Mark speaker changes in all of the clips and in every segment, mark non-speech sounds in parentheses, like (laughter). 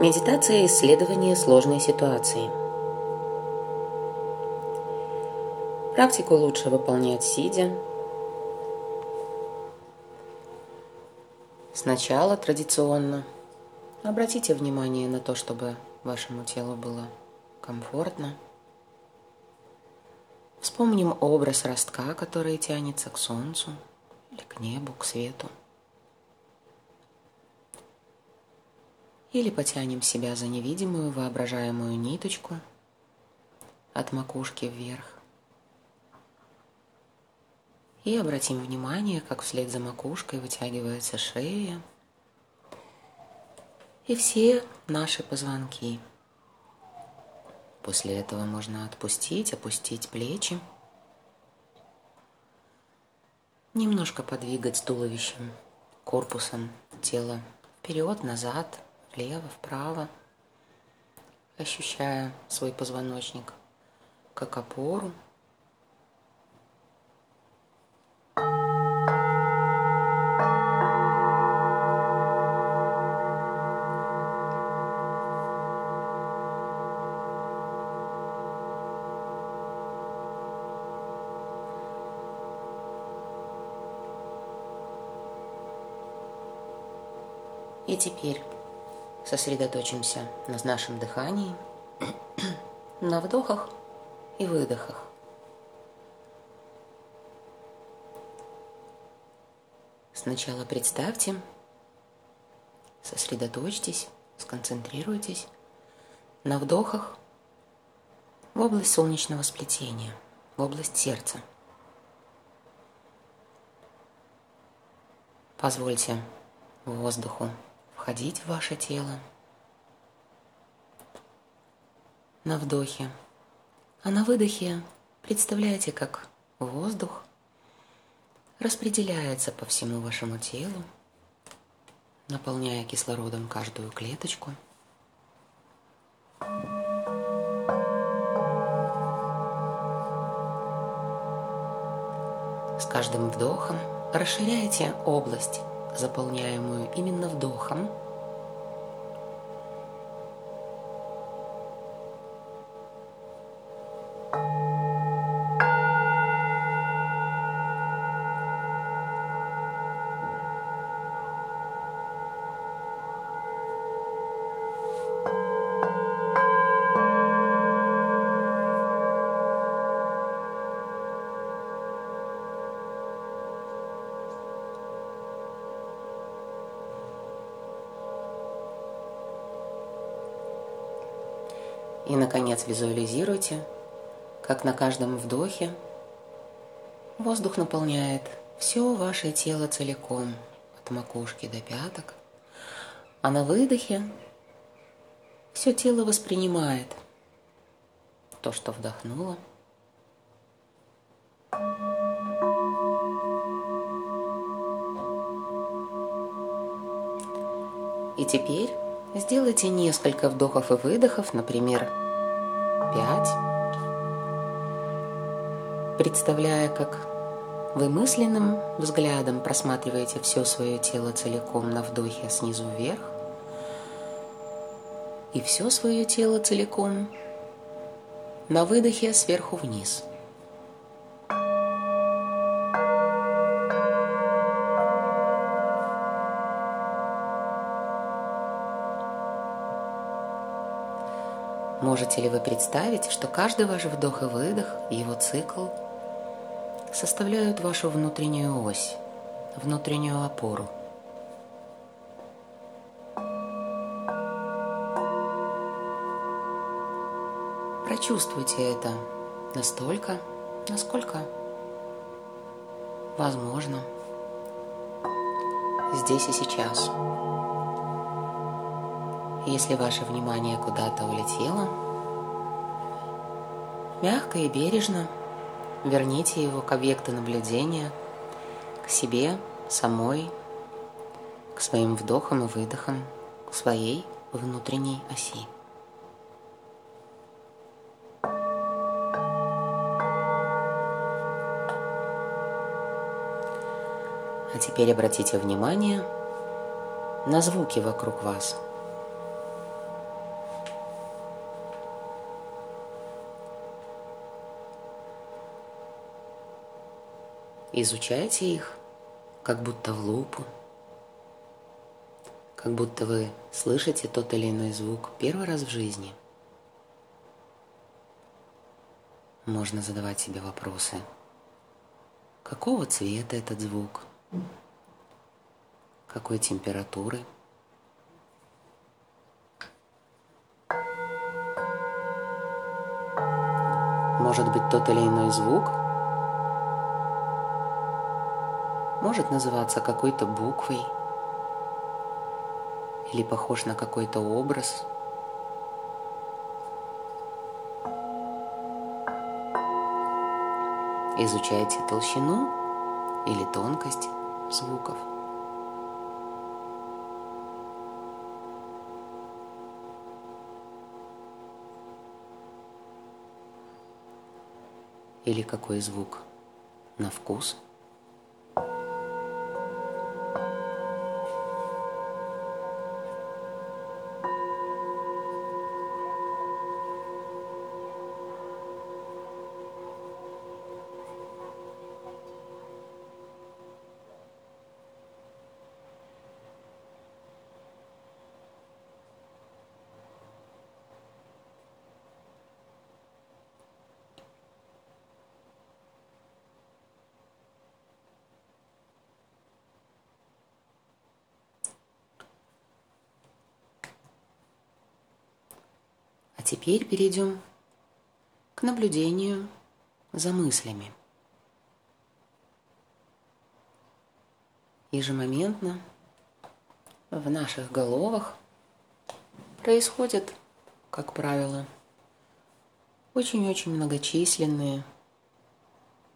Speaker 1: Медитация исследования сложной ситуации. Практику лучше выполнять сидя. Сначала традиционно обратите внимание на то, чтобы вашему телу было комфортно. Вспомним образ ростка, который тянется к солнцу или к небу, к свету. Или потянем себя за невидимую воображаемую ниточку от макушки вверх. И обратим внимание, как вслед за макушкой вытягивается шея и все наши позвонки. После этого можно отпустить, опустить плечи. Немножко подвигать туловищем, корпусом тела вперед, назад, влево, вправо, ощущая свой позвоночник как опору – И теперь сосредоточимся на нашем дыхании, (clears throat) на вдохах и выдохах. Сначала представьте, сосредоточьтесь, сконцентрируйтесь на вдохах в область солнечного сплетения, в область сердца. Позвольте воздуху входить в ваше тело. На вдохе. А на выдохе представляете, как воздух распределяется по всему вашему телу, наполняя кислородом каждую клеточку. С каждым вдохом расширяете область заполняемую именно вдохом. И, наконец, визуализируйте, как на каждом вдохе воздух наполняет все ваше тело целиком, от макушки до пяток, а на выдохе все тело воспринимает то, что вдохнуло. И теперь сделайте несколько вдохов и выдохов, например, 5, представляя, как вы мысленным взглядом просматриваете все свое тело целиком на вдохе снизу вверх и все свое тело целиком на выдохе сверху вниз – Можете ли вы представить, что каждый ваш вдох и выдох, его цикл, составляют вашу внутреннюю ось, внутреннюю опору? Прочувствуйте это настолько, насколько возможно здесь и сейчас. Если ваше внимание куда-то улетело, мягко и бережно верните его к объекту наблюдения, к себе, самой, к своим вдохам и выдохам, к своей внутренней оси. А теперь обратите внимание на звуки вокруг вас – Изучайте их, как будто в лупу, как будто вы слышите тот или иной звук первый раз в жизни. Можно задавать себе вопросы. Какого цвета этот звук? Какой температуры? Может быть, тот или иной звук может называться какой-то буквой или похож на какой-то образ. Изучайте толщину или тонкость звуков. Или какой звук на вкус – теперь перейдем к наблюдению за мыслями. Ежемоментно в наших головах происходят, как правило, очень-очень многочисленные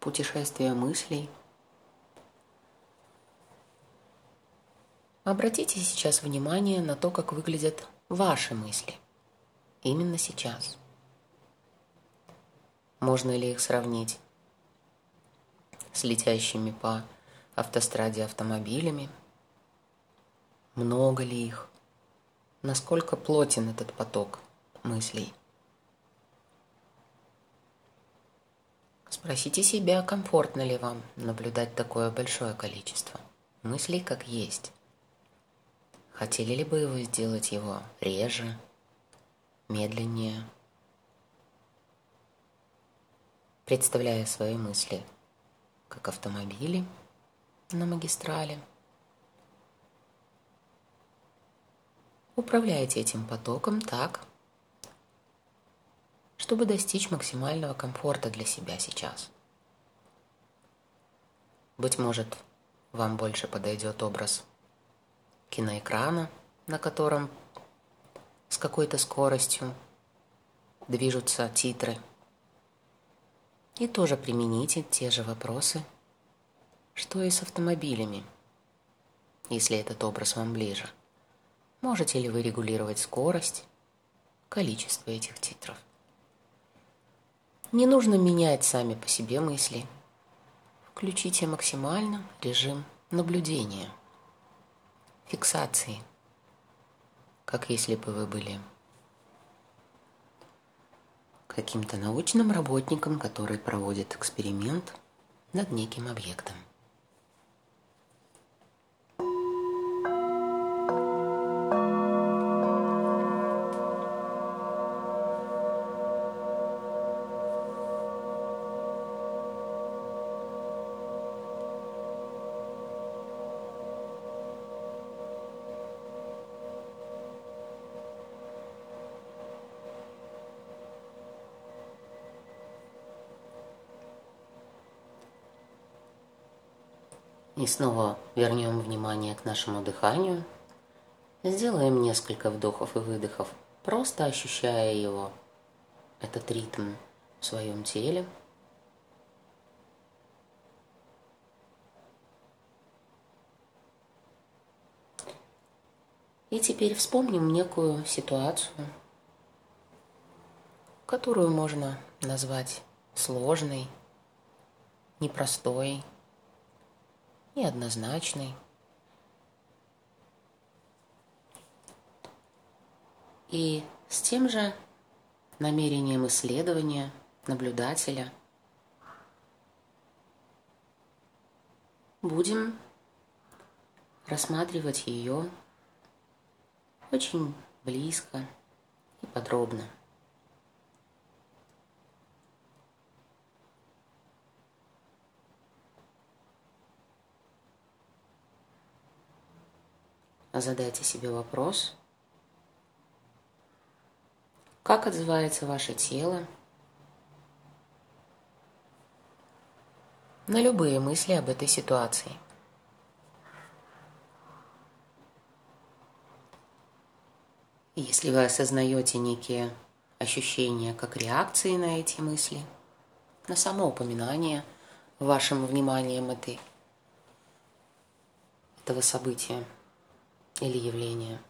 Speaker 1: путешествия мыслей. Обратите сейчас внимание на то, как выглядят ваши мысли – именно сейчас? Можно ли их сравнить с летящими по автостраде автомобилями? Много ли их? Насколько плотен этот поток мыслей? Спросите себя, комфортно ли вам наблюдать такое большое количество мыслей, как есть. Хотели ли бы вы сделать его реже, медленнее, представляя свои мысли как автомобили на магистрали. Управляйте этим потоком так, чтобы достичь максимального комфорта для себя сейчас. Быть может, вам больше подойдет образ киноэкрана, на котором с какой-то скоростью движутся титры. И тоже примените те же вопросы, что и с автомобилями, если этот образ вам ближе. Можете ли вы регулировать скорость, количество этих титров? Не нужно менять сами по себе мысли. Включите максимально режим наблюдения, фиксации – как если бы вы были каким-то научным работником, который проводит эксперимент над неким объектом. И снова вернем внимание к нашему дыханию. Сделаем несколько вдохов и выдохов, просто ощущая его, этот ритм в своем теле. И теперь вспомним некую ситуацию, которую можно назвать сложной, непростой, неоднозначный. И с тем же намерением исследования наблюдателя будем рассматривать ее очень близко и подробно. Задайте себе вопрос, как отзывается ваше тело? На любые мысли об этой ситуации. Если вы осознаете некие ощущения как реакции на эти мысли, на само упоминание вашим вниманием этой, этого события или явления,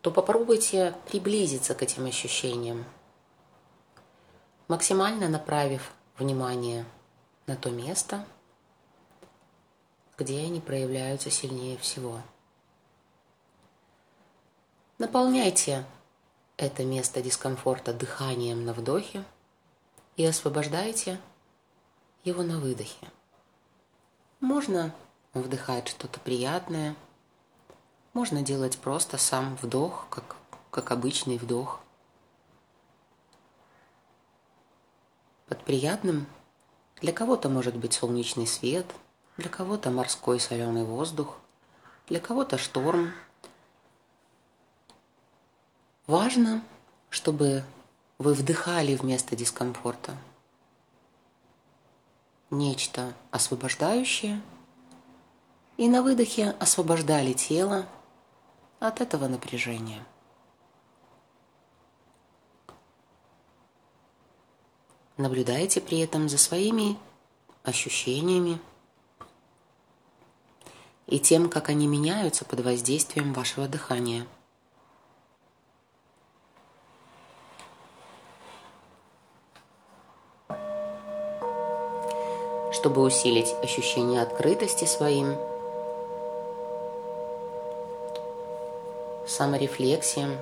Speaker 1: то попробуйте приблизиться к этим ощущениям, максимально направив внимание на то место, где они проявляются сильнее всего. Наполняйте это место дискомфорта дыханием на вдохе и освобождайте его на выдохе. Можно вдыхать что-то приятное, можно делать просто сам вдох, как, как обычный вдох – Под приятным для кого-то может быть солнечный свет, для кого-то морской соленый воздух, для кого-то шторм. Важно, чтобы вы вдыхали вместо дискомфорта нечто освобождающее и на выдохе освобождали тело от этого напряжения. Наблюдайте при этом за своими ощущениями и тем, как они меняются под воздействием вашего дыхания. Чтобы усилить ощущение открытости своим, саморефлексиям,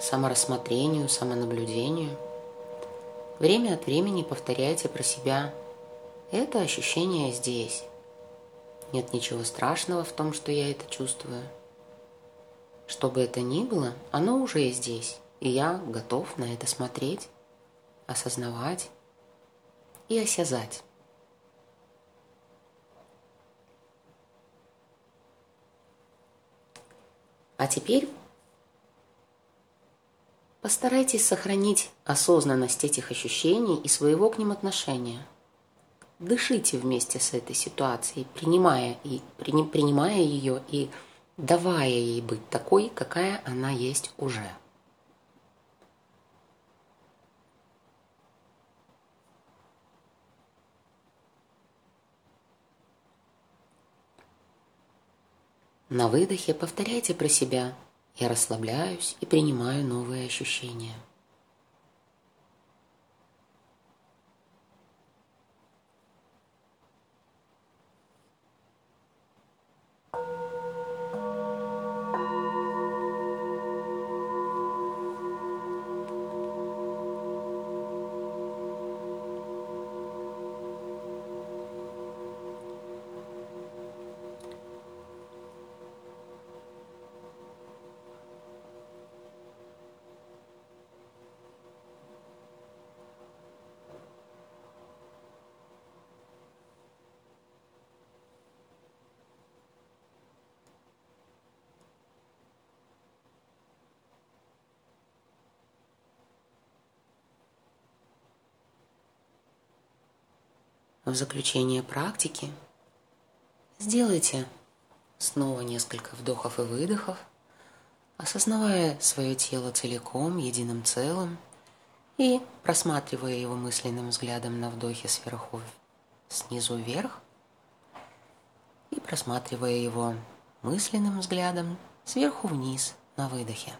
Speaker 1: саморассмотрению, самонаблюдению – Время от времени повторяйте про себя «это ощущение здесь». Нет ничего страшного в том, что я это чувствую. Что бы это ни было, оно уже здесь, и я готов на это смотреть, осознавать и осязать. А теперь Постарайтесь сохранить осознанность этих ощущений и своего к ним отношения. Дышите вместе с этой ситуацией, принимая, и, принимая ее и давая ей быть такой, какая она есть уже. На выдохе повторяйте про себя – я расслабляюсь и принимаю новые ощущения. В заключение практики сделайте снова несколько вдохов и выдохов, осознавая свое тело целиком, единым целым и просматривая его мысленным взглядом на вдохе сверху снизу вверх и просматривая его мысленным взглядом сверху вниз на выдохе.